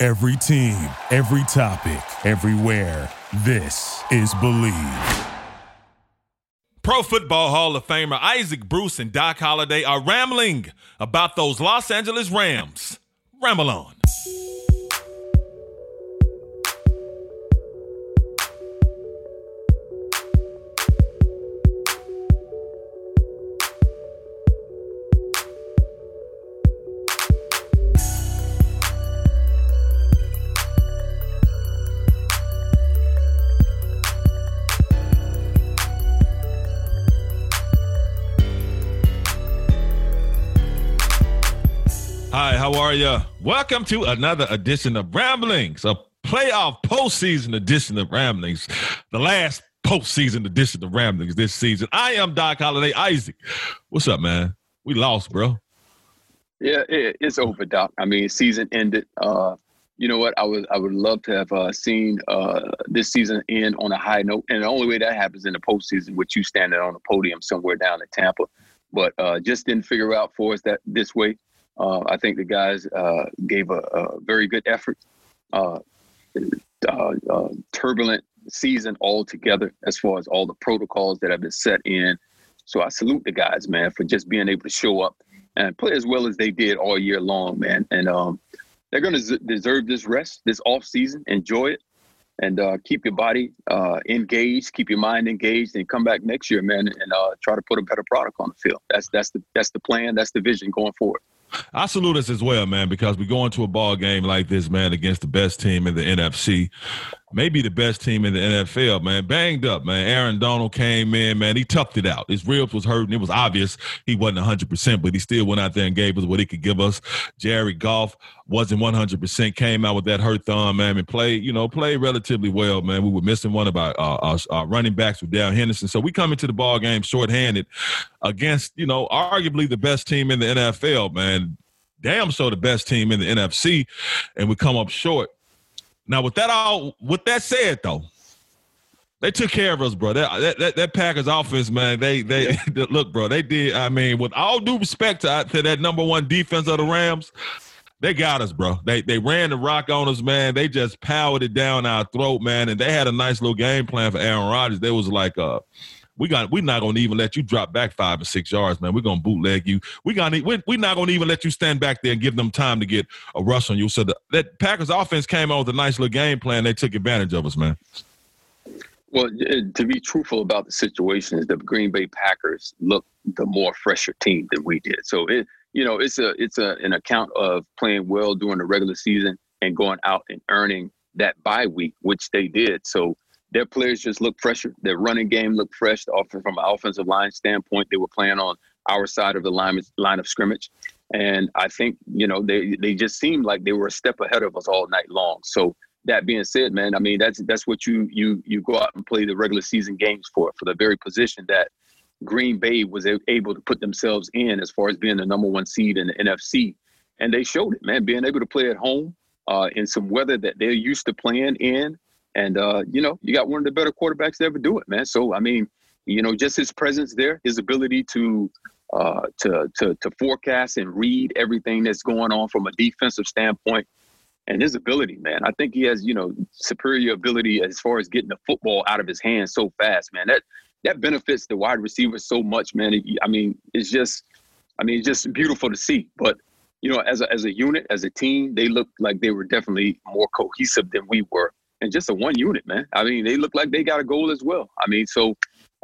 Every team, every topic, everywhere. This is Bleav. Pro Football Hall of Famer Isaac Bruce and Doc Holliday are rambling about those Los Angeles Rams. Ramble on. Hi, how are you? Welcome to another edition of Ramblings, a playoff postseason edition of Ramblings, the last postseason edition of Ramblings this season. I am Doc Holliday Isaac. What's up, man? We lost, bro. Yeah, it, it's over, Doc. I mean, season ended. Uh, you know what? I would I would love to have uh, seen uh, this season end on a high note, and the only way that happens in the postseason with you standing on a podium somewhere down in Tampa. But uh, just didn't figure out for us that this way. Uh, I think the guys uh, gave a, a, very good effort. Uh, uh, uh, turbulent season altogether as far as all the protocols that have been set in. So I salute the guys, man, for just being able to show up and play as well as they did all year long, man. And um, they're going to z- deserve this rest, this off season. Enjoy it, and uh, keep your body engaged, keep your mind engaged, and come back next year, man, and try to put a better product on the field. That's that's the that's the plan. That's the vision going forward. I salute us as well, man, because we go into a ball game like this, man, against the best team in the NFC maybe the best team in the NFL, man. Banged up, man. Aaron Donald came in, man. He toughed it out. His ribs was hurting. It was obvious he wasn't 100%, but he still went out there and gave us what he could give us. Jared Goff wasn't 100%, came out with that hurt thumb, man, and played, you know, played relatively well, man. We were missing one of our, our, our running backs with Darrell Henderson. So we come into the ball game shorthanded against, you know, arguably the best team in the NFL, man. Damn so the best team in the NFC, and we come up short. Now, with that all, with that said, though, they took care of us, bro. That that, that Packers offense, man. They they yeah. look, bro. They did. I mean, with all due respect to, to that number one defense of the Rams, they got us, bro. They they ran the rock on us, man. They just powered it down our throat, man. And they had a nice little game plan for Aaron Rodgers. They was like, uh, we got we're not gonna even let you drop back five or six yards, man. We're gonna bootleg you. We gonna we're, we're not gonna even let you stand back there and give them time to get a rush on you. So the, that Packers offense came out with a nice little game plan. They took advantage of us, man. Well, to be truthful about the situation is the Green Bay Packers look the more fresher team than we did. So it, you know, it's a it's a an account of playing well during the regular season and going out and earning that bye week, which they did. So their players just look fresher. Their running game looked fresh. Often from an offensive line standpoint, they were playing on our side of the line, line of scrimmage. And I think, you know, they they just seemed like they were a step ahead of us all night long. So that being said, man, I mean that's that's what you you you go out and play the regular season games for, for the very position that Green Bay was able to put themselves in as far as being the number one seed in the NFC. And they showed it, man, being able to play at home uh, in some weather that they're used to playing in and uh, you know, you got one of the better quarterbacks to ever do it, man. So I mean, you know, just his presence there, his ability to uh, to to to forecast and read everything that's going on from a defensive standpoint, and his ability, man. I think he has you know superior ability as far as getting the football out of his hands so fast, man. That that benefits the wide receivers so much, man. It, I mean, it's just, I mean, it's just beautiful to see. But you know, as a as a unit, as a team, they looked like they were definitely more cohesive than we were and just a one unit, man. I mean, they look like they got a goal as well. I mean, so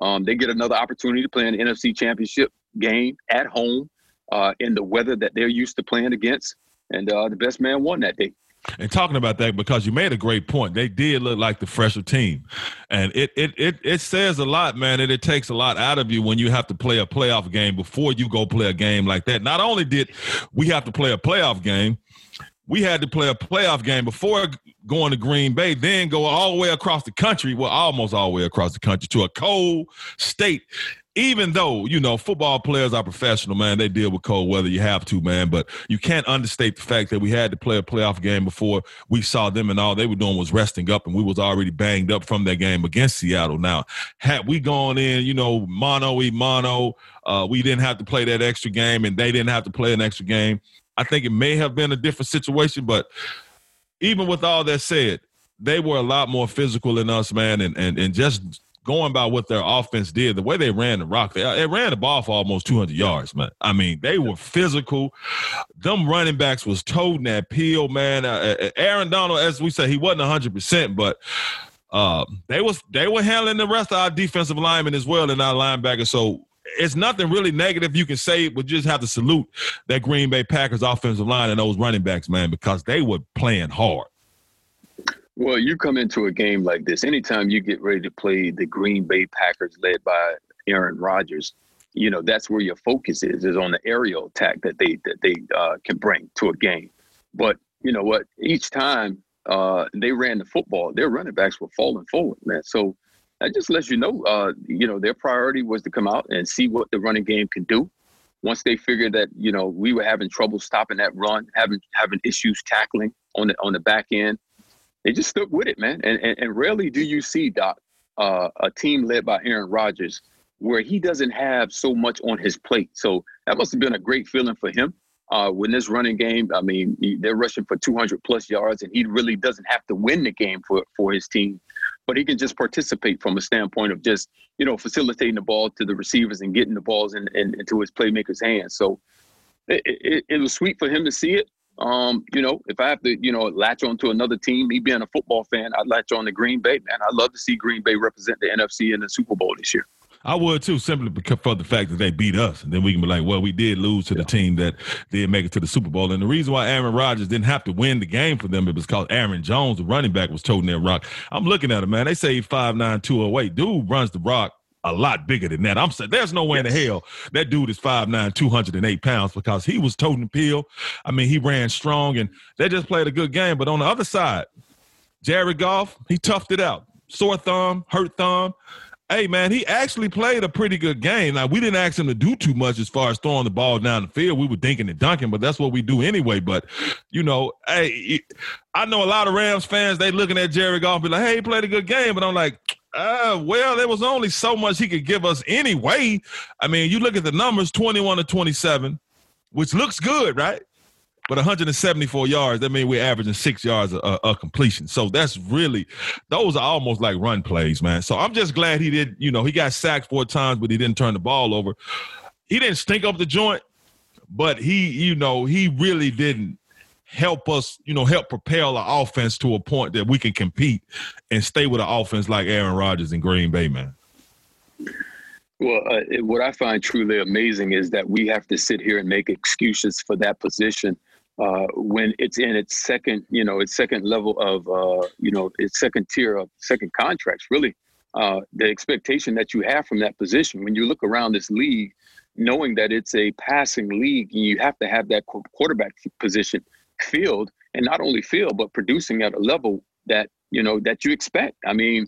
um, they get another opportunity to play an NFC Championship game at home uh, in the weather that they're used to playing against, and uh, the best man won that day. And talking about that, because you made a great point, they did look like the fresher team, and it it it it says a lot, man, and it takes a lot out of you when you have to play a playoff game before you go play a game like that. Not only did we have to play a playoff game, we had to play a playoff game before going to Green Bay, then go all the way across the country, well, almost all the way across the country to a cold state. Even though, you know, football players are professional, man, they deal with cold weather. You have to, man. But you can't understate the fact that we had to play a playoff game before we saw them and all they were doing was resting up and we was already banged up from that game against Seattle. Now, had we gone in, you know, mono e mono, uh, we didn't have to play that extra game and they didn't have to play an extra game. I think it may have been a different situation, but even with all that said, they were a lot more physical than us, man, and and and just going by what their offense did, the way they ran the rock, they, they ran the ball for almost 200 yards, man. I mean, they were physical. Them running backs was toting that peel, man. Uh, uh Aaron Donald, as we said, he wasn't 100, percent but uh, they was they were handling the rest of our defensive linemen as well and our linebackers. So it's nothing really negative you can say, but just have to salute that Green Bay Packers offensive line and those running backs, man, because they were playing hard. Well, you come into a game like this, anytime you get ready to play the Green Bay Packers led by Aaron Rodgers, you know, that's where your focus is, is on the aerial attack that they that they uh, can bring to a game. But you know what? Each time uh, they ran the football, their running backs were falling forward, man. So that just lets you know, uh, you know, their priority was to come out and see what the running game can do. Once they figured that, you know, we were having trouble stopping that run, having having issues tackling on the on the back end, they just stuck with it, man. And and, and rarely do you see Doc uh, a team led by Aaron Rodgers where he doesn't have so much on his plate. So that must have been a great feeling for him. Uh, when this running game, I mean, they're rushing for 200 plus yards, and he really doesn't have to win the game for for his team but he can just participate from a standpoint of just you know facilitating the ball to the receivers and getting the balls in, in, into his playmakers' hands. So it, it, it, was sweet for him to see it. Um, you know, if I have to, you know, latch on to another team, me being a football fan, I'd latch on to Green Bay. Man, I'd love to see Green Bay represent the NFC in the Super Bowl this year. I would too, simply because for the fact that they beat us, and then we can be like, well, we did lose to the team that did make it to the Super Bowl, and the reason why Aaron Rodgers didn't have to win the game for them it was because Aaron Jones, the running back, was toting that rock. I'm looking at him, man. They say five nine two oh eight. Dude runs the rock a lot bigger than that. I'm saying there's no way yes. in the hell that dude is 5'9, 208 pounds because he was toting the pill. I mean, he ran strong and they just played a good game. But on the other side, Jared Goff, he toughed it out. Sore thumb, hurt thumb. Hey man, he actually played a pretty good game. Now we didn't ask him to do too much as far as throwing the ball down the field. We were dinking and dunking, but that's what we do anyway. But you know, hey, I know a lot of Rams fans. They looking at Jared Goff, be like, "Hey, he played a good game," but I'm like, uh, well, there was only so much he could give us anyway. I mean, you look at the numbers: 21 to 27, which looks good, right? But 174 yards, that means we're averaging six yards a, a, completion. So that's really, those are almost like run plays, man. So I'm just glad he did, you know, he got sacked four times, but he didn't turn the ball over. He didn't stink up the joint, but he, you know, he really didn't help us, you know, help propel our offense to a point that we can compete and stay with an offense like Aaron Rodgers in Green Bay, man. Well, uh, what I find truly amazing is that we have to sit here and make excuses for that position uh, when it's in its second, you know, its second level of, uh, you know, its second tier of second contracts, really. Uh, the expectation that you have from that position when you look around this league, knowing that it's a passing league, and you have to have that quarterback position filled, and not only filled, but producing at a level that you know that you expect. I mean,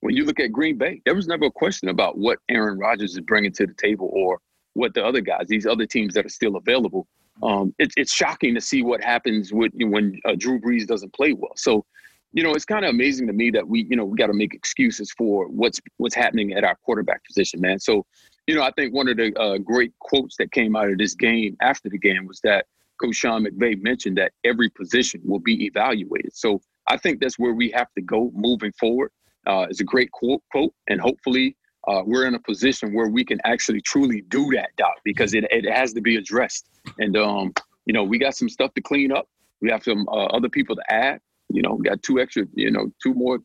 when you look at Green Bay, there was never a question about what Aaron Rodgers is bringing to the table or what the other guys, these other teams that are still available, um, it's it's shocking to see what happens with when uh, Drew Brees doesn't play well. So, you know, it's kind of amazing to me that we, you know, we got to make excuses for what's what's happening at our quarterback position, man. So, you know, I think one of the uh, great quotes that came out of this game after the game was that Coach Sean McVay mentioned that every position will be evaluated. So I think that's where we have to go moving forward. Uh, it's a great quote, quote, and hopefully uh, we're in a position where we can actually truly do that, Doc, because it, it has to be addressed. And, um, you know, we got some stuff to clean up. We have some uh, other people to add. You know, we got two extra, you know, two more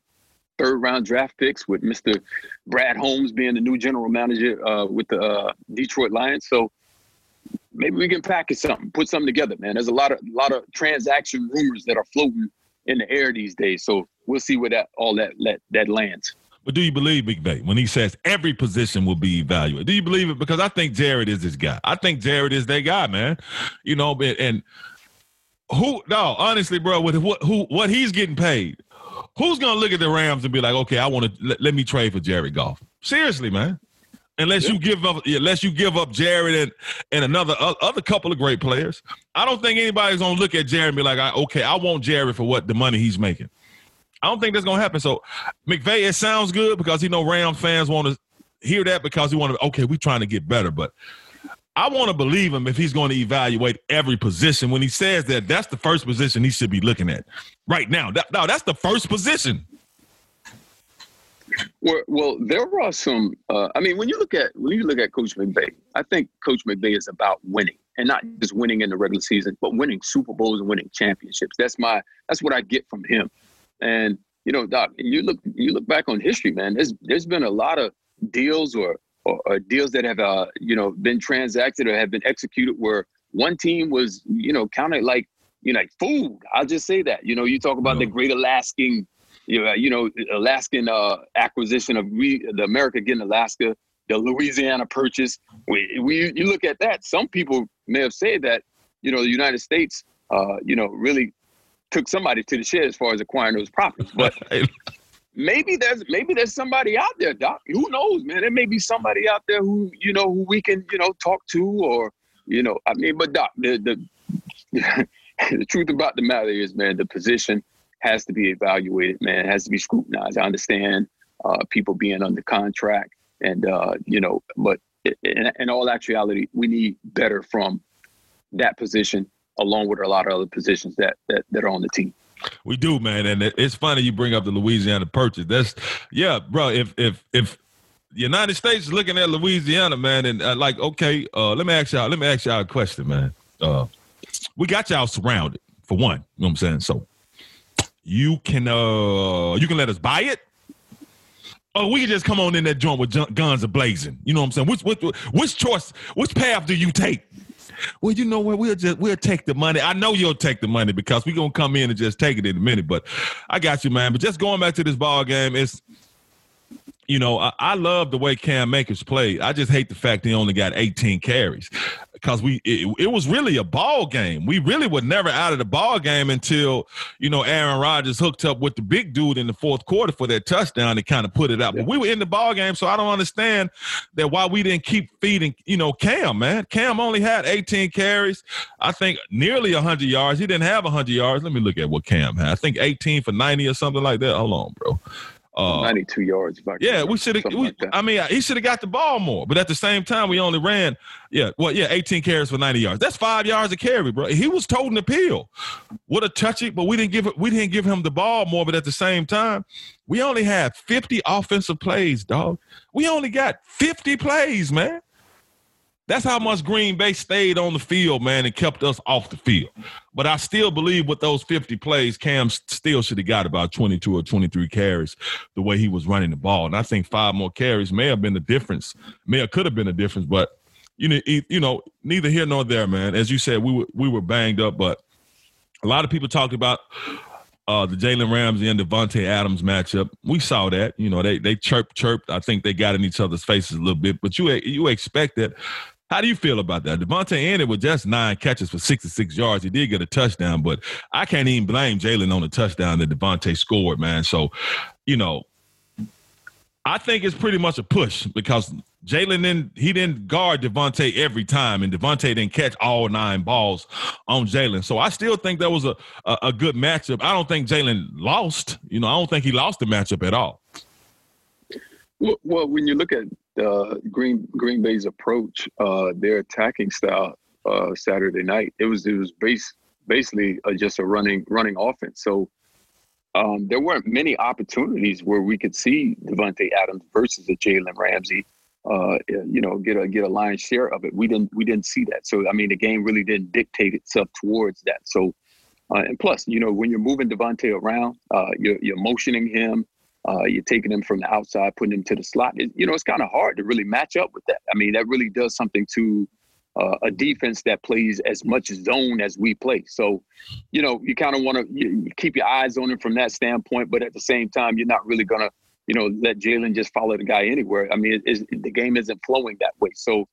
third round draft picks with Mr. Brad Holmes being the new general manager uh, with the uh, Detroit Lions. So maybe we can package something, put something together, man. There's a lot of a lot of transaction rumors that are floating in the air these days. So we'll see where that all that that, that lands. But do you believe McVay when he says every position will be evaluated? Do you believe it? Because I think Jared is this guy. I think Jared is that guy, man. You know, and who? No, honestly, bro, with what who what he's getting paid, who's gonna look at the Rams and be like, okay, I want to let, let, me trade for Jared Goff? Seriously, man. Unless yeah. you give up, unless you give up Jared and and another uh, other couple of great players, I don't think anybody's gonna look at Jared and be like, okay, I want Jared for what the money he's making. I don't think that's gonna happen. So McVay, it sounds good because he know Ram fans want to hear that because he want to. Okay, we trying to get better, but I want to believe him if he's going to evaluate every position. When he says that, that's the first position he should be looking at right now. That, no, that's the first position. Well, well, there are some. Uh, I mean, when you look at when you look at Coach McVay, I think Coach McVay is about winning, and not just winning in the regular season, but winning Super Bowls and winning championships. That's my that's what I get from him. And you know, Doc, you look you look back on history, man. There's there's been a lot of deals or or, or deals that have uh, you know been transacted or have been executed where one team was you know counted like you know like food. I'll just say that. You know, you talk about the Great Alaskan, you know, you know Alaskan uh, acquisition of we the America getting Alaska, the Louisiana purchase. We, we you look at that. Some people may have said that you know the United States, uh, you know, really took somebody to the shed as far as acquiring those properties, but maybe there's maybe there's somebody out there, Doc. Who knows, man? There may be somebody out there who you know who we can you know talk to, or you know, I mean, but Doc, the the, the truth about the matter is, man, the position has to be evaluated, man. It has to be scrutinized. I understand uh, people being under contract, and uh, you know, but in, in all actuality, we need better from that position, along with a lot of other positions that that, that are on the team. We do, man, and it's funny you bring up the Louisiana purchase. That's yeah, bro. If if if the United States is looking at Louisiana, man, and uh, like, okay, uh, let me ask y'all. Let me ask y'all a question, man. Uh, we got y'all surrounded for one. You know what I'm saying? So you can uh you can let us buy it. Oh, we can just come on in that joint with guns blazing. You know what I'm saying? Which which which choice? Which path do you take? Well, you know what? We'll just we'll take the money. I know you'll take the money because we're gonna come in and just take it in a minute. But I got you, man. But just going back to this ball game, it's you know, I, I, love the way Cam Akers played. I just hate the fact he only got 18 carries because we it, it, was really a ball game. We really were never out of the ball game until you know Aaron Rodgers hooked up with the big dude in the fourth quarter for that touchdown and kind of put it out. But we were in the ball game, so I don't understand that why we didn't keep feeding. You know, Cam man, Cam only had 18 carries. I think nearly 100 yards. He didn't have 100 yards. Let me look at what Cam had. I think 18 for 90 or something like that. Hold on, bro. Uh, 92 yards. yeah, we should have. Like I mean, he should have got the ball more, but at the same time, we only ran. Yeah, well, yeah, 18 carries for 90 yards. That's five yards a carry, bro. He was toting the pill. What a touch it, but we didn't give it. We didn't give him the ball more. But at the same time, we only had 50 offensive plays, dog. We only got 50 plays, man. That's how much Green Bay stayed on the field, man, and kept us off the field. But I still believe with those 50 plays, Cam still should have got about 22 or 23 carries the way he was running the ball. And I think five more carries may have been the difference. May have could have been the difference, but you know, you know, neither here nor there, man. As you said, we were we were banged up, but a lot of people talked about uh, the Jalen Ramsey and Davante Adams matchup. We saw that. You know, they they chirp chirped. I think they got in each other's faces a little bit, but you you expect that how do you feel about that? Davante ended with just nine catches for 66 yards. He did get a touchdown, but I can't even blame Jalen on the touchdown that Davante scored, man. So, you know, I think it's pretty much a push because Jalen didn't he didn't guard Davante every time, and Davante didn't catch all nine balls on Jalen. So I still think that was a, a, a good matchup. I don't think Jalen lost. You know, I don't think he lost the matchup at all. Well when you look at uh, Green Green Bay's approach, uh, their attacking style uh, Saturday night. It was it was base, basically uh, just a running running offense. So um, there weren't many opportunities where we could see Davante Adams versus a Jalen Ramsey. Uh, you know, get a get a lion's share of it. We didn't we didn't see that. So I mean, the game really didn't dictate itself towards that. So uh, and plus, you know, when you're moving Davante around, you're you're motioning him. Uh, you're taking them from the outside, putting them to the slot. It, you know, it's kind of hard to really match up with that. I mean, that really does something to uh, a defense that plays as much zone as we play. So, you know, you kind of want to keep your eyes on him from that standpoint, but at the same time, you're not really gonna, you know, let Jalen just follow the guy anywhere. I mean, it, the game isn't flowing that way. So,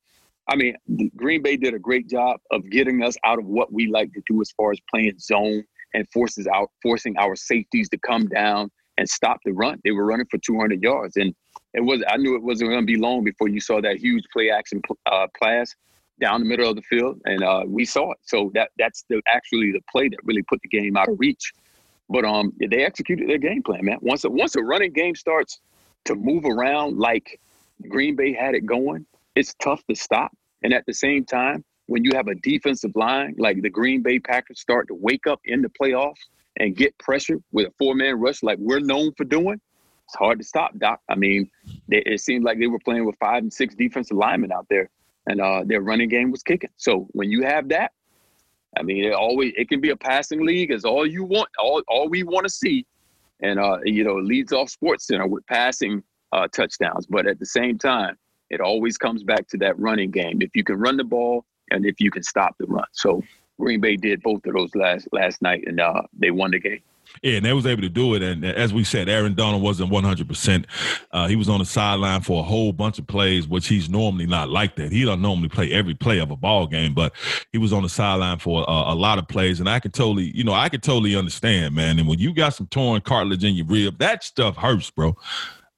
I mean, Green Bay did a great job of getting us out of what we like to do as far as playing zone and forces out forcing our safeties to come down and stop the run. They were running for 200 yards, and it was I knew it wasn't going to be long before you saw that huge play action uh, pass down the middle of the field, and uh, we saw it. So that that's the actually the play that really put the game out of reach. But um, they executed their game plan, man. Once a, once a running game starts to move around like Green Bay had it going, it's tough to stop. And at the same time, when you have a defensive line like the Green Bay Packers start to wake up in the playoffs and get pressure with a four man rush like we're known for doing, it's hard to stop, Doc. I mean, they, it seemed like they were playing with five and six defensive linemen out there, and uh, their running game was kicking. So when you have that, I mean, it always it can be a passing league as all you want, all all we want to see, and uh, you know, leads off Sports Center with passing uh, touchdowns. But at the same time, it always comes back to that running game. If you can run the ball and if you can stop the run. So Green Bay did both of those last last night, and uh, they won the game. Yeah, and they was able to do it. And as we said, Aaron Donald wasn't 100%. Uh, he was on the sideline for a whole bunch of plays, which he's normally not like that. He don't normally play every play of a ball game, but he was on the sideline for a, a lot of plays. And I can totally, you know, I can totally understand, man. And when you got some torn cartilage in your rib, that stuff hurts, bro.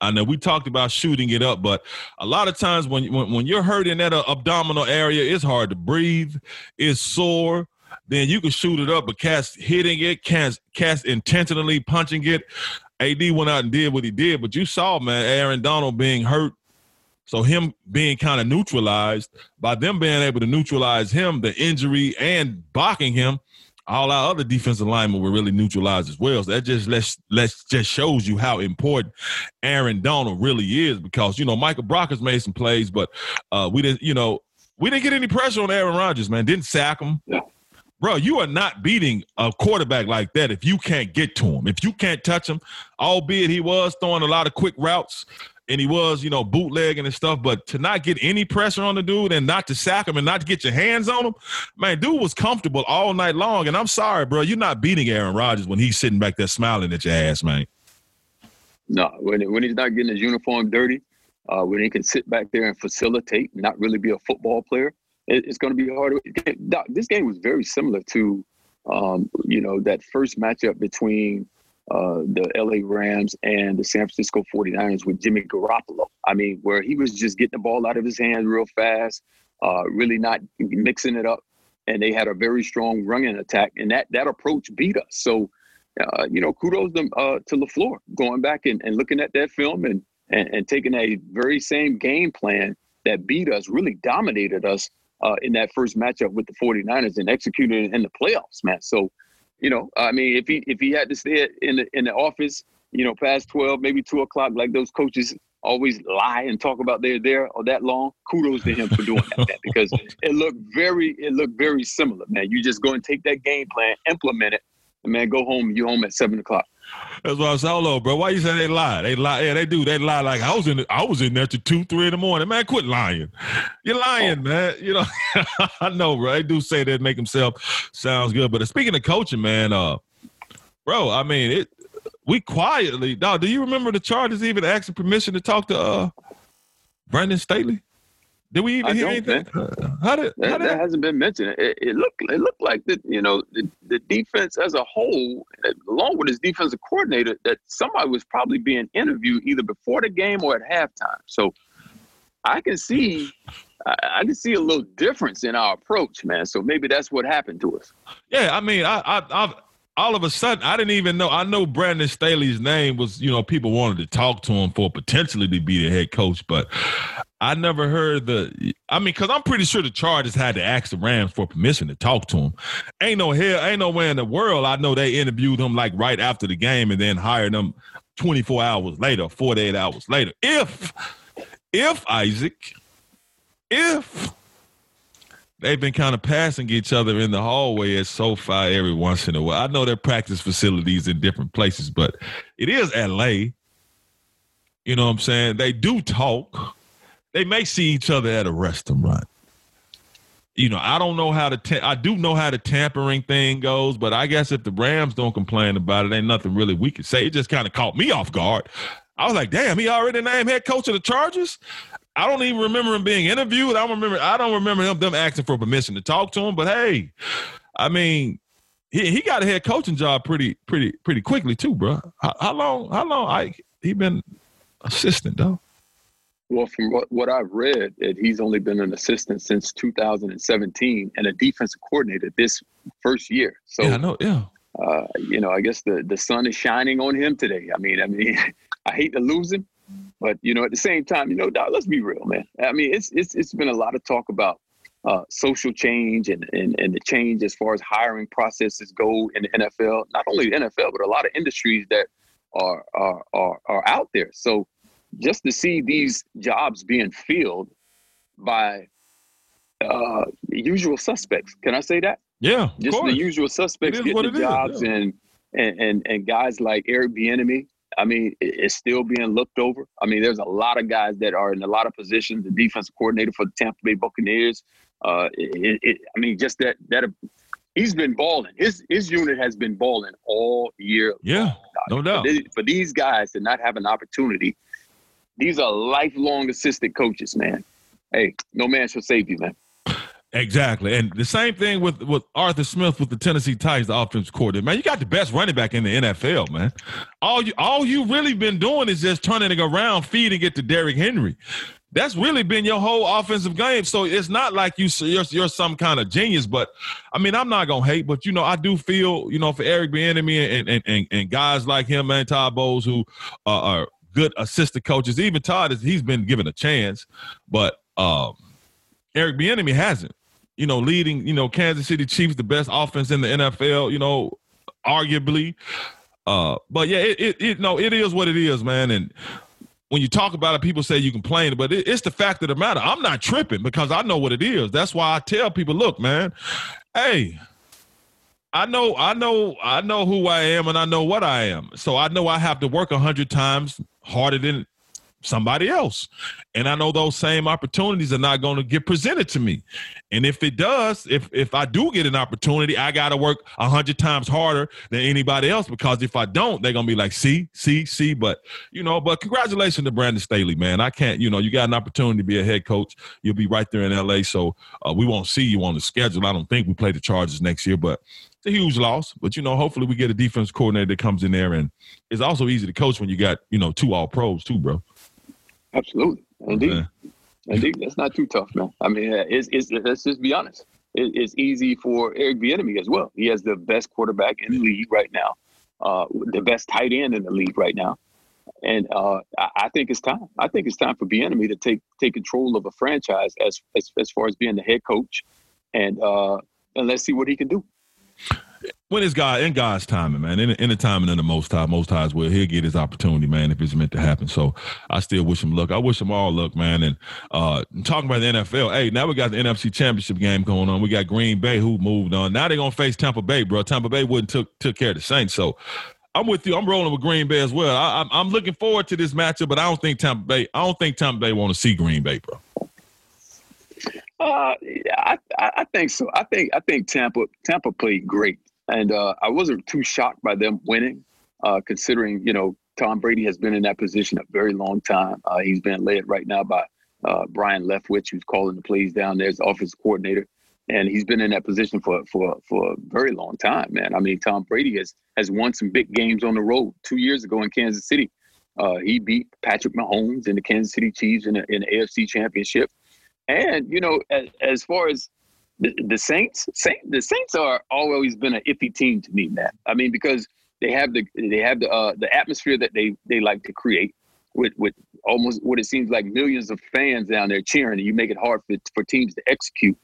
I know we talked about shooting it up, but a lot of times when when, when you're hurting that uh, abdominal area, it's hard to breathe, it's sore. Then you can shoot it up, but cast hitting it, cast cast intentionally punching it. AD went out and did what he did, but you saw man Aaron Donald being hurt so him being kind of neutralized by them being able to neutralize him, the injury and blocking him, all our other defensive linemen were really neutralized as well. So that just let's let's just shows you how important Aaron Donald really is because you know Michael Brockers made some plays, but uh, we didn't you know we didn't get any pressure on Aaron Rodgers, man. Didn't sack him. Yeah. Bro, you are not beating a quarterback like that if you can't get to him. If you can't touch him, albeit he was throwing a lot of quick routes, and he was, you know, bootlegging and stuff. But to not get any pressure on the dude and not to sack him and not to get your hands on him, man, dude was comfortable all night long. And I'm sorry, bro, you're not beating Aaron Rodgers when he's sitting back there smiling at your ass, man. No, when when he's not getting his uniform dirty, uh, when he can sit back there and facilitate, not really be a football player, it, it's going to be hard. This game was very similar to, um, you know, that first matchup between uh, the LA Rams and the San Francisco 49ers with Jimmy Garoppolo. I mean, where he was just getting the ball out of his hands real fast, uh, really not mixing it up. And they had a very strong running attack, and that that approach beat us. So, uh, you know, kudos to, uh, to LaFleur going back and, and looking at that film and, and and taking a very same game plan that beat us, really dominated us uh, in that first matchup with the 49ers and executed in the playoffs, man. So you know, I mean, if he if he had to stay in the in the office, you know, past twelve, maybe two o'clock, like those coaches always lie and talk about they're there or that long. Kudos to him for doing that, man, because it looked very it looked very similar, man. You just go and take that game plan, implement it, and man, go home. You home at seven o'clock. That's why I said, hello, bro. Why you say they lie? They lie. Yeah, they do. They lie like I was in. The, I was in there to two, three in the morning. Man, quit lying. You're lying, oh. man. You know, I know, bro. They do say that make himself sounds good. But speaking of coaching, man, uh, bro, I mean, it. We quietly, dog. Do you remember the Chargers even asking permission to talk to uh, Brandon Staley? Did we even I hear anything? How did, that, how did that hasn't been mentioned? It, it, looked it looked like that you know the, the defense as a whole, along with his defensive coordinator, that somebody was probably being interviewed either before the game or at halftime. So I can see I, I can see a little difference in our approach, man. So maybe that's what happened to us. Yeah, I mean, I, I I've all of a sudden, I didn't even know. I know Brandon Staley's name was, you know, people wanted to talk to him for potentially to be the head coach, but I never heard the. I mean, because I'm pretty sure the Chargers had to ask the Rams for permission to talk to him. Ain't no hell, ain't nowhere in the world I know they interviewed him like right after the game and then hired him 24 hours later, 48 hours later. If, if Isaac, if they've been kind of passing each other in the hallway at SoFi every once in a while. I know their practice facilities in different places, but it is LA. You know what I'm saying? They do talk. They may see each other at a restaurant. You know, I don't know how to. Ta- I do know how the tampering thing goes, but I guess if the Rams don't complain about it, ain't nothing really we can say. It just kind of caught me off guard. I was like, damn, he already named head coach of the Chargers. I don't even remember him being interviewed. I remember. I don't remember him them asking for permission to talk to him. But hey, I mean, he he got a head coaching job pretty pretty pretty quickly too, bro. How, how long? How long? I he been assistant though. Well, from what, what I've read, that he's only been an assistant since 2017 and a defensive coordinator this first year. So yeah, I know. Yeah. Uh, you know, I guess the the sun is shining on him today. I mean, I mean, I hate to lose him, but you know, at the same time, you know, let's be real, man. I mean, it's it's it's been a lot of talk about uh, social change and, and and the change as far as hiring processes go in the NFL. Not only the NFL, but a lot of industries that are are are, are out there. So just to see these jobs being filled by uh, usual suspects. Can I say that? Yeah, just the usual suspects getting the jobs, yeah. and, and and and guys like Eric Bieniemy. I mean, it's still being looked over. I mean, there's a lot of guys that are in a lot of positions. The defensive coordinator for the Tampa Bay Buccaneers. Uh, it, it, I mean, just that that he's been balling. His his unit has been balling all year. Yeah, long. no doubt. For these guys to not have an opportunity these are lifelong assistant coaches, man. Hey, no man shall save you, man. Exactly. And the same thing with, with Arthur Smith with the Tennessee Titans, the offensive coordinator. Man, you got the best running back in the NFL, man. All you all you really been doing is just turning it around, feeding it to Derrick Henry. That's really been your whole offensive game. So it's not like you you're, you're some kind of genius, but I mean, I'm not gonna hate, but you know, I do feel, you know, for Eric Bieniemy and and, and, and guys like him, man, Todd Bowles, who uh, are good assistant coaches. Even Todd is he's been given a chance, but um, Eric Bieniemy hasn't. You know, leading you know Kansas City Chiefs, the best offense in the NFL. You know, arguably. Uh, but yeah, it, it, it no, it is what it is, man. And when you talk about it, people say you complain, but it, it's the fact of the matter. I'm not tripping because I know what it is. That's why I tell people, look, man, hey, I know, I know, I know who I am, and I know what I am. So I know I have to work a hundred times harder than somebody else. And I know those same opportunities are not going to get presented to me. And if it does, if if I do get an opportunity, I got to work a hundred times harder than anybody else because if I don't, they're to be like, see, see, see. But, you know, but congratulations to Brandon Staley, man. I can't, you know, you got an opportunity to be a head coach. You'll be right there in L.A. So uh, we won't see you on the schedule. I don't think we play the Chargers next year, but it's a huge loss, but you know, hopefully we get a defense coordinator that comes in there, and it's also easy to coach when you got you know two all pros too, bro. Absolutely, indeed, okay. indeed. That's not too tough, man. I mean, it's, it's let's just be honest. It, it's easy for Eric Bieniemy as well. He has the best quarterback in the league right now, uh, the best tight end in the league right now, and uh, I, I, think it's time. I think it's time for Bieniemy to take take control of a franchise as as, as far as being the head coach, and uh, and let's see what he can do when it's God in God's timing, man, in, in the timing of the most high, most highs will he'll get his opportunity, man, if it's meant to happen. So I still wish him luck. I wish him all luck, man. And uh talking about the NFL, hey, now we got the NFC championship game going on. We got Green Bay who moved on. Now they're gonna face Tampa Bay, bro. Tampa Bay wouldn't took took care of the Saints. So I'm with you. I'm rolling with Green Bay as well. I, am looking forward to this matchup, but I don't think Tampa Bay. I don't think Tampa Bay want to see Green Bay, bro. Uh, yeah, I, I think so. I think I think Tampa Tampa played great. And uh, I wasn't too shocked by them winning, uh, considering, you know, Tom Brady has been in that position a very long time. Uh, he's been led right now by uh, Byron Leftwich, who's calling the plays down there as offensive coordinator. And he's been in that position for, for, for a very long time, man. I mean, Tom Brady has, has won some big games on the road. Two years ago in Kansas City, uh, he beat Patrick Mahomes and the Kansas City Chiefs in, in the AFC Championship. And, you know, as, as far as the, the Saints, Saint, the Saints are always been an iffy team to me, man. I mean, because they have the they have the uh, the atmosphere that they they like to create with with almost what it seems like millions of fans down there cheering, and you make it hard for for teams to execute.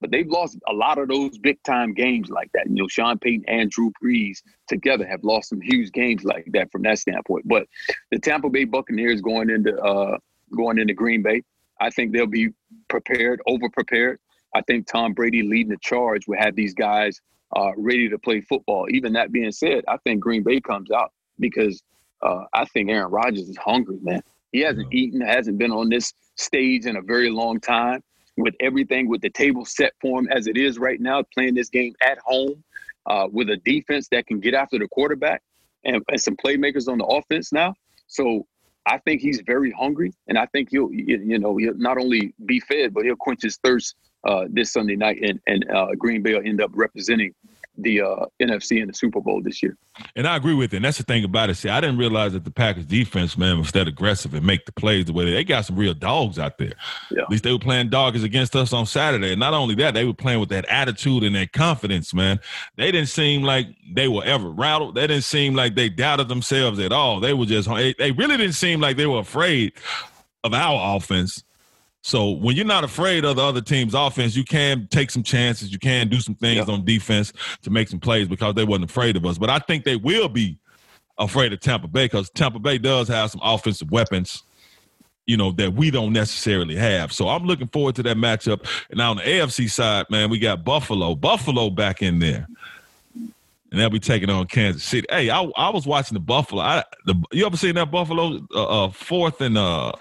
But they've lost a lot of those big time games like that. You know, Sean Payton and Drew Brees together have lost some huge games like that from that standpoint. But the Tampa Bay Buccaneers going into uh, going into Green Bay, I think they'll be prepared, over prepared. I think Tom Brady leading the charge will have these guys uh, ready to play football. Even that being said, I think Green Bay comes out because uh, I think Aaron Rodgers is hungry, man. He hasn't eaten, hasn't been on this stage in a very long time. With everything, with the table set for him as it is right now, playing this game at home uh, with a defense that can get after the quarterback and, and some playmakers on the offense now. So I think he's very hungry, and I think he'll you know he'll not only be fed, but he'll quench his thirst uh, this Sunday night, and and uh, Green Bay will end up representing the uh, NFC in the Super Bowl this year. And I agree with it. And that's the thing about it. See, I didn't realize that the Packers defense, man, was that aggressive and make the plays the way they, they got some real dogs out there. Yeah. At least they were playing dogs against us on Saturday. And not only that, they were playing with that attitude and that confidence, man. They didn't seem like they were ever rattled. They didn't seem like they doubted themselves at all. They were just, they really didn't seem like they were afraid of our offense so when you're not afraid of the other team's offense, you can take some chances. You can do some things yep. on defense to make some plays because they wasn't afraid of us. But I think they will be afraid of Tampa Bay because Tampa Bay does have some offensive weapons, you know, that we don't necessarily have. So I'm looking forward to that matchup. And now on the AFC side, man, we got Buffalo. Buffalo back in there. And they'll be taking on Kansas City. Hey, I, I was watching the Buffalo. I, the, you ever seen that Buffalo uh, uh, fourth and uh,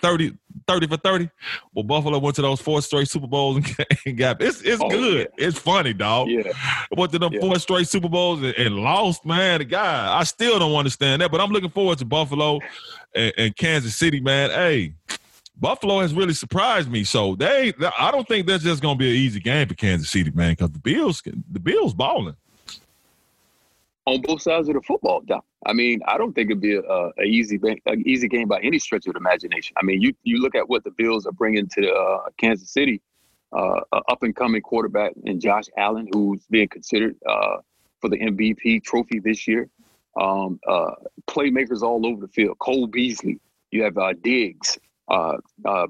30, 30 for 30. Well, Buffalo went to those four straight Super Bowls and, and got it's it's oh, good. Yeah. It's funny, dog. Yeah. Went to them yeah. four straight Super Bowls and, and, lost, man. The guy, I still don't understand that, but I'm looking forward to Buffalo and, and Kansas City, man. Hey, Buffalo has really surprised me. So they, I don't think that's just going to be an easy game for Kansas City, man, because the Bills, the Bills balling on both sides of the football. Doc. I mean, I don't think it'd be a, a easy a easy game by any stretch of the imagination. I mean, you you look at what the Bills are bringing to uh, Kansas City, uh, up and coming quarterback and Josh Allen, who's being considered uh, for the MVP trophy this year. Um, uh, playmakers all over the field. Cole Beasley. You have uh, Diggs. Uh,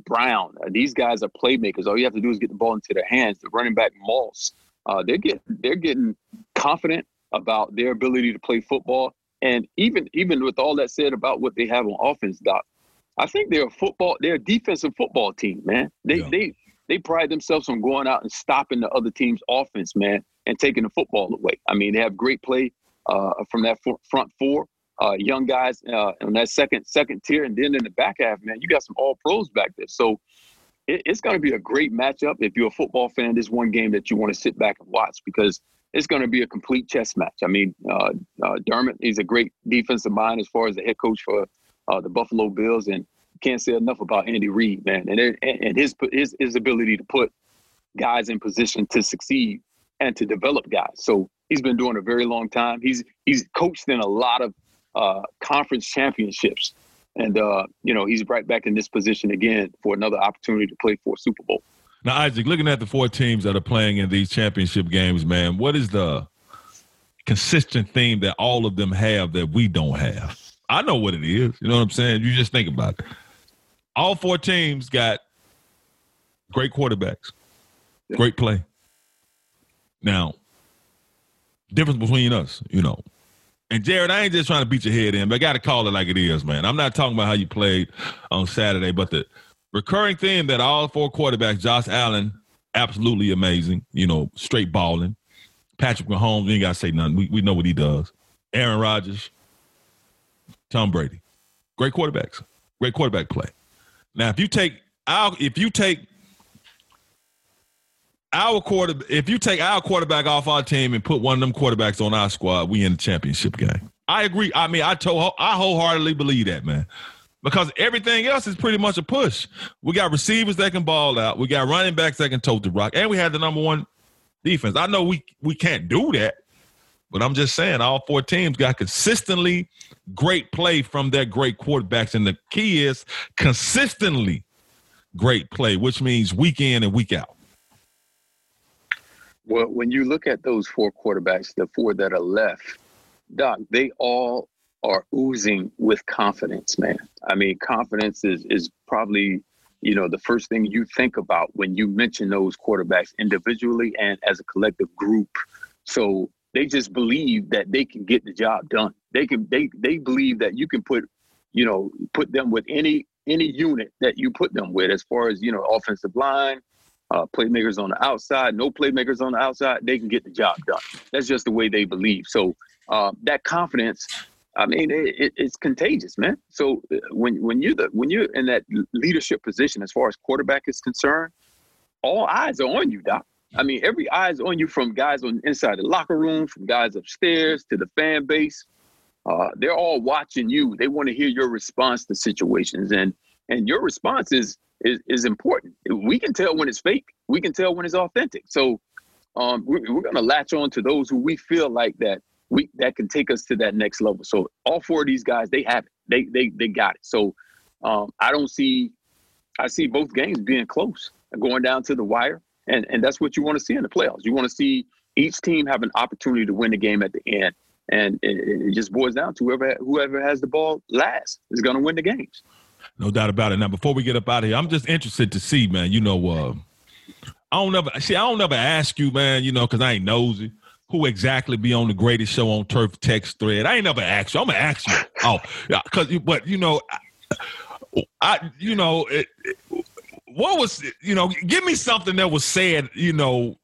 Brown. these guys are playmakers. All you have to do is get the ball into their hands. The running back Moss. they're getting they're getting confident about their ability to play football. And even even with all that said about what they have on offense, Doc, I think they're a football, they're a defensive football team, man. They yeah. they they pride themselves on going out and stopping the other team's offense, man, and taking the football away. I mean, they have great play uh, from that front four, uh, young guys uh, in that second second tier, and then in the back half, man, you got some all pros back there. So it, it's going to be a great matchup if you're a football fan. This one game that you want to sit back and watch because it's going to be a complete chess match. I mean, uh, uh, Dermott, he's a great defensive mind as far as the head coach for uh, the Buffalo Bills, and can't say enough about Andy Reid, man, and and his his his ability to put guys in position to succeed and to develop guys. So he's been doing a very long time. He's he's coached in a lot of uh, conference championships, and uh, you know he's right back in this position again for another opportunity to play for a Super Bowl. Now, Isaac, looking at the four teams that are playing in these championship games, man, what is the consistent theme that all of them have that we don't have? I know what it is. You know what I'm saying? You just think about it. All four teams got great quarterbacks, great play. Now, difference between us, you know. And Jared, I ain't just trying to beat your head in, but I got to call it like it is, man. I'm not talking about how you played on Saturday, but the recurring theme that all four quarterbacks, Josh Allen, absolutely amazing, you know, straight balling. Patrick Mahomes, we ain't got to say nothing. We, we know what he does. Aaron Rodgers, Tom Brady. Great quarterbacks. Great quarterback play. Now, if you take our if you take our quarter if you take our quarterback off our team and put one of them quarterbacks on our squad, we in the championship game. I agree. I mean, I told I wholeheartedly believe that, man because everything else is pretty much a push. We got receivers that can ball out. We got running backs that can tote the rock, and we had the number one defense. I know we we can't do that, but I'm just saying all four teams got consistently great play from their great quarterbacks, and the key is consistently great play, which means week in and week out. Well, when you look at those four quarterbacks, the four that are left, Doc, they all are oozing with confidence, man. I mean, confidence is is probably you know the first thing you think about when you mention those quarterbacks individually and as a collective group. So they just believe that they can get the job done. They can they they believe that you can put you know put them with any any unit that you put them with as far as you know offensive line uh, playmakers on the outside no playmakers on the outside they can get the job done that's just the way they believe so uh, that confidence I mean, it, it, it's contagious, man. So uh, when when you're the when you're in that leadership position as far as quarterback is concerned, all eyes are on you, doc. I mean, every eye is on you from guys on inside the locker room, from guys upstairs to the fan base. Uh, they're all watching you. They want to hear your response to situations, and and your response is is is important. We can tell when it's fake. We can tell when it's authentic. So um, we're, we're going to latch on to those who we feel like that we that can take us to that next level. So all four of these guys, they have it. They they they got it. So um, I don't see. I see both games being close, and going down to the wire, and and that's what you want to see in the playoffs. You want to see each team have an opportunity to win the game at the end, and it, it just boils down to whoever whoever has the ball last is going to win the games. No doubt about it. Now, before we get up out of here, I'm just interested to see, man. You know, uh, I don't never see. I don't never ask you, man. You know, because I ain't nosy. Who exactly be on the greatest show on turf text thread? I ain't never asked you. I'm gonna ask you. Oh, yeah, because but you know, I, I you know, it, it, what was you know, give me something that was said, you know,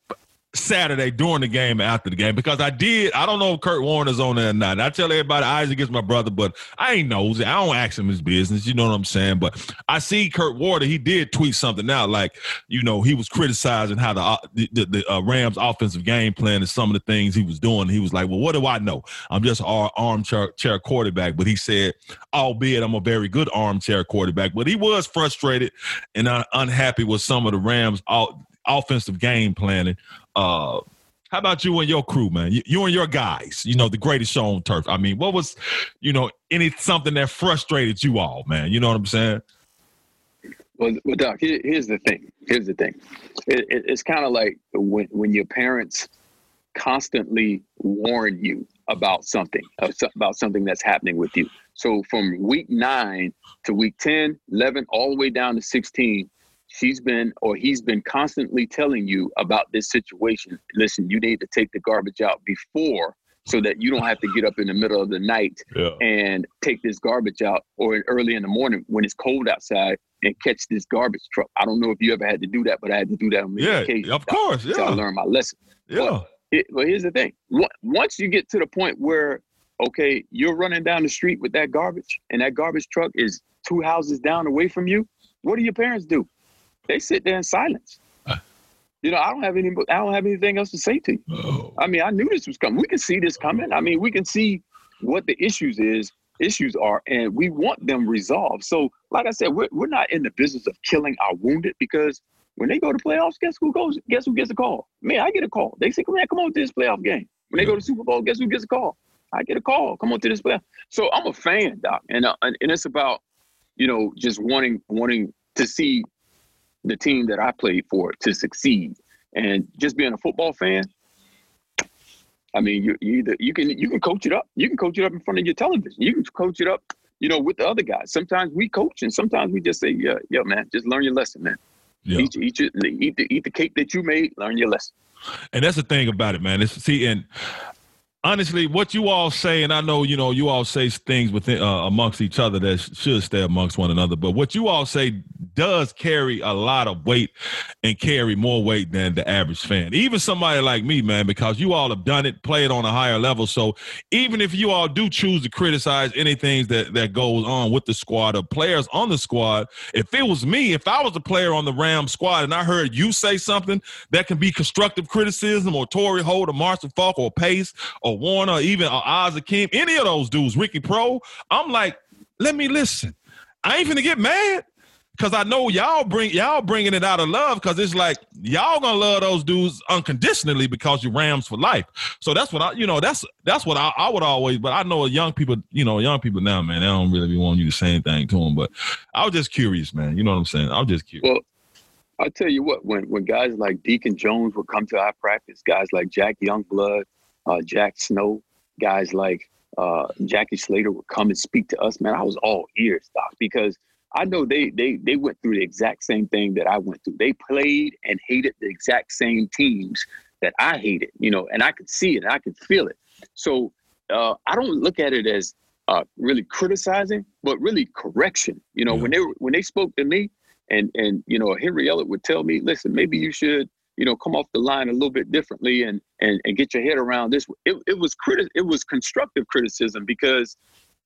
Saturday during the game after the game because I did. I don't know if Kurt Warner's on there or not. I tell everybody Isaac is my brother, but I ain't nosy. I don't ask him his business. You know what I'm saying? But I see Kurt Warner. He did tweet something out like, you know, he was criticizing how the uh, the, the, uh, Rams offensive game plan and some of the things he was doing. He was like, well, what do I know? I'm just an armchair chair quarterback. But he said, albeit I'm a very good armchair quarterback, but he was frustrated and unhappy with some of the Rams offensive game planning. Uh, how about you and your crew, man? You, you, and your guys, you know, the greatest show on turf. I mean, what was, you know, any something that frustrated you all, man? You know what I'm saying? Well, well Doc, here, here's the thing. Here's the thing. It, it, it's kind of like when when your parents constantly warn you about something, about something that's happening with you. So from week nine to week 10, 11, all the way down to 16, she's been or he's been constantly telling you about this situation. Listen, you need to take the garbage out before so that you don't have to get up in the middle of the night yeah. and take this garbage out or early in the morning when it's cold outside and catch this garbage truck. I don't know if you ever had to do that, but I had to do that on many yeah, occasions. Of course, yeah. I learned my lesson. Yeah. But, it, but here's the thing. Once you get to the point where, okay, you're running down the street with that garbage and that garbage truck is two houses down away from you, what do your parents do? They sit there in silence. You know, I don't have any. I don't have anything else to say to you. Oh. I mean, I knew this was coming. We can see this coming. I mean, we can see what the issues is issues are, and we want them resolved. So, like I said, we're we're not in the business of killing our wounded because when they go to playoffs, guess who goes? Guess who gets a call? Man, I get a call. They say, "Come on, come on to this playoff game." When they go to Super Bowl, guess who gets a call? I get a call. Come on to this playoff. So I'm a fan, doc, and uh, and it's about you know just wanting wanting to see the team that I played for to succeed. And just being a football fan, I mean, you, you either you can you can coach it up. You can coach it up in front of your television. You can coach it up, you know, with the other guys. Sometimes we coach, and sometimes we just say, "Yeah, yeah, man, just learn your lesson, man. Yeah. Eat, eat, eat, the, eat the cake that you made. Learn your lesson." And that's the thing about it, man. It's see, and honestly, what you all say, and I know you know you all say things within uh, amongst each other that should stay amongst one another, but what you all say does carry a lot of weight and carry more weight than the average fan. Even somebody like me, man, because you all have done it, played on a higher level. So even if you all do choose to criticize anything that, that goes on with the squad or players on the squad, if it was me, if I was a player on the Ram squad and I heard you say something that can be constructive criticism or Torry Holt or Marshall Faulk or Pace or Warner even or Isaac Kim, any of those dudes, Ricky Proehl, I'm like, let me listen. I ain't gonna get mad because I know y'all bring y'all bringing it out of love because it's like y'all gonna love those dudes unconditionally because you Rams for life. So that's what I, you know, that's that's what I, I would always. But I know young people, you know, young people now, man, they don't really be wanting you to say anything to them. But I was just curious, man. You know what I'm saying? I was just curious. Well, I'll tell you what. When when guys like Deacon Jones would come to our practice, guys like Jack Youngblood, uh, Jack Snow, guys like uh, Jackie Slater would come and speak to us. Man, I was all ears, doc, because I know they they they went through the exact same thing that I went through. They played and hated the exact same teams that I hated, you know, and I could see it, I could feel it. So uh, I don't look at it as uh, really criticizing, but really correction. You know, yeah. when they when they spoke to me, and and you know Henry Ellard would tell me, listen, maybe you should you know come off the line a little bit differently and and and get your head around this. It, it was criti- it was constructive criticism because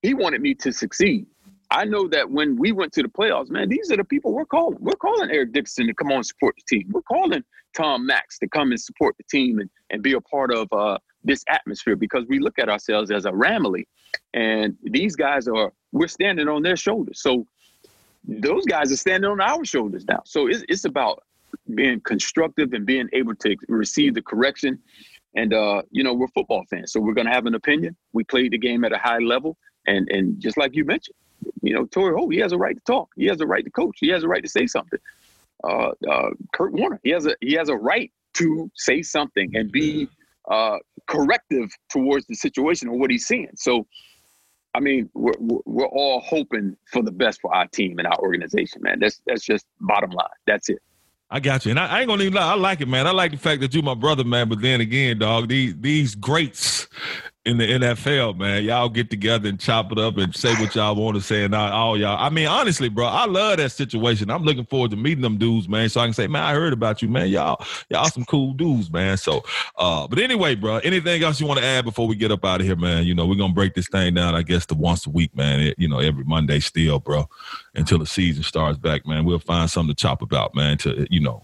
he wanted me to succeed I know that when we went to the playoffs, man, these are the people we're calling. We're calling Eric Dickerson to come on and support the team. We're calling Tom Mack to come and support the team and, and be a part of uh, this atmosphere because we look at ourselves as a family, and these guys are we're standing on their shoulders. So those guys are standing on our shoulders now. So it's, it's about being constructive and being able to receive the correction. And uh, you know, we're football fans, so we're gonna have an opinion. We played the game at a high level, and and just like you mentioned, you know, Torry Holt, he has a right to talk. He has a right to coach. He has a right to say something. Uh, uh, Kurt Warner, he has a he has a right to say something and be uh, corrective towards the situation or what he's seeing. So, I mean, we're, we're all hoping for the best for our team and our organization, man. That's that's just bottom line. That's it. I got you, and I, I, ain't gonna even lie. I like it, man. I like the fact that you my brother, man. But then again, dog, these these greats in the NFL, man. Y'all get together and chop it up and say what y'all want to say, and all y'all. I mean, honestly, bro, I love that situation. I'm looking forward to meeting them dudes, man, so I can say, man, I heard about you, man. Y'all, y'all some cool dudes, man. So, uh, but anyway, bro, anything else you want to add before we get up out of here, man? You know, we're gonna break this thing down, I guess, to once a week, man. It, you know, every Monday still, bro, until the season starts back, man. We'll find something to chop about, man. To you know,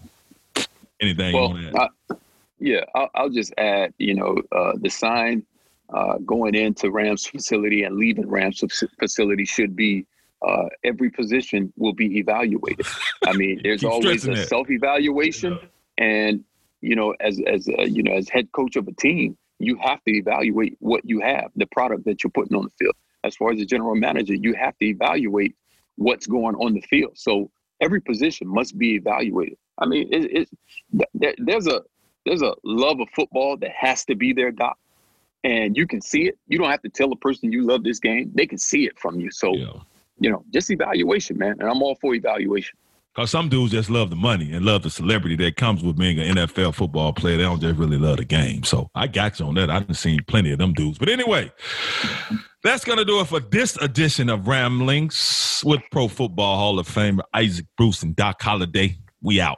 anything well, you want to add. yeah, I'll, I'll, just add, you know, uh, the sign uh, going into Rams facility and leaving Rams facility should be uh, every position will be evaluated. I mean, there's always a self evaluation, and you know, as as uh, you know, as head coach of a team, you have to evaluate what you have, the product that you're putting on the field. As far as the general manager, you have to evaluate what's going on the field. So every position must be evaluated. I mean, it, it, there's a there's a love of football that has to be there, Doc and you can see it. You don't have to tell a person you love this game; they can see it from you. So, yeah. you know, just evaluation, man. And I'm all for evaluation. Cause some dudes just love the money and love the celebrity that comes with being an NFL football player. They don't just really love the game. So I got you on that. I've seen plenty of them dudes. But anyway, that's gonna do it for this edition of Ramblings with Pro Football Hall of Famer Isaac Bruce and Doc Holliday. We out.